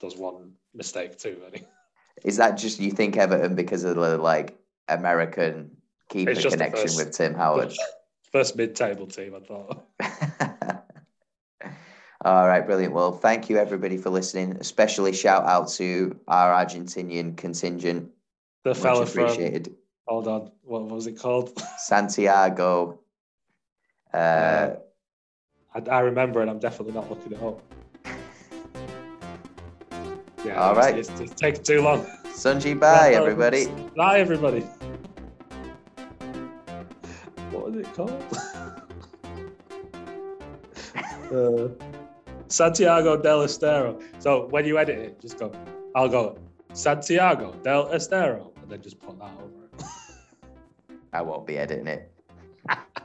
does one mistake too. Many. Is that just you think Everton because of the like American keeper connection with Tim Howard? first mid-table team. I thought. All right, brilliant. Well, thank you everybody for listening. Especially shout out to our Argentinian contingent. The Much fella appreciated. From, hold on, what, was it called? Santiago. Uh, uh, I, I, remember it. I'm definitely not looking it up. Yeah. All right. It's, it's, it's taking too long. Sunji, bye, everybody. Bye, everybody called? uh, Santiago del Estero. So when you edit it, just go, I'll go Santiago del Estero, and then just put that over it. I won't be editing it.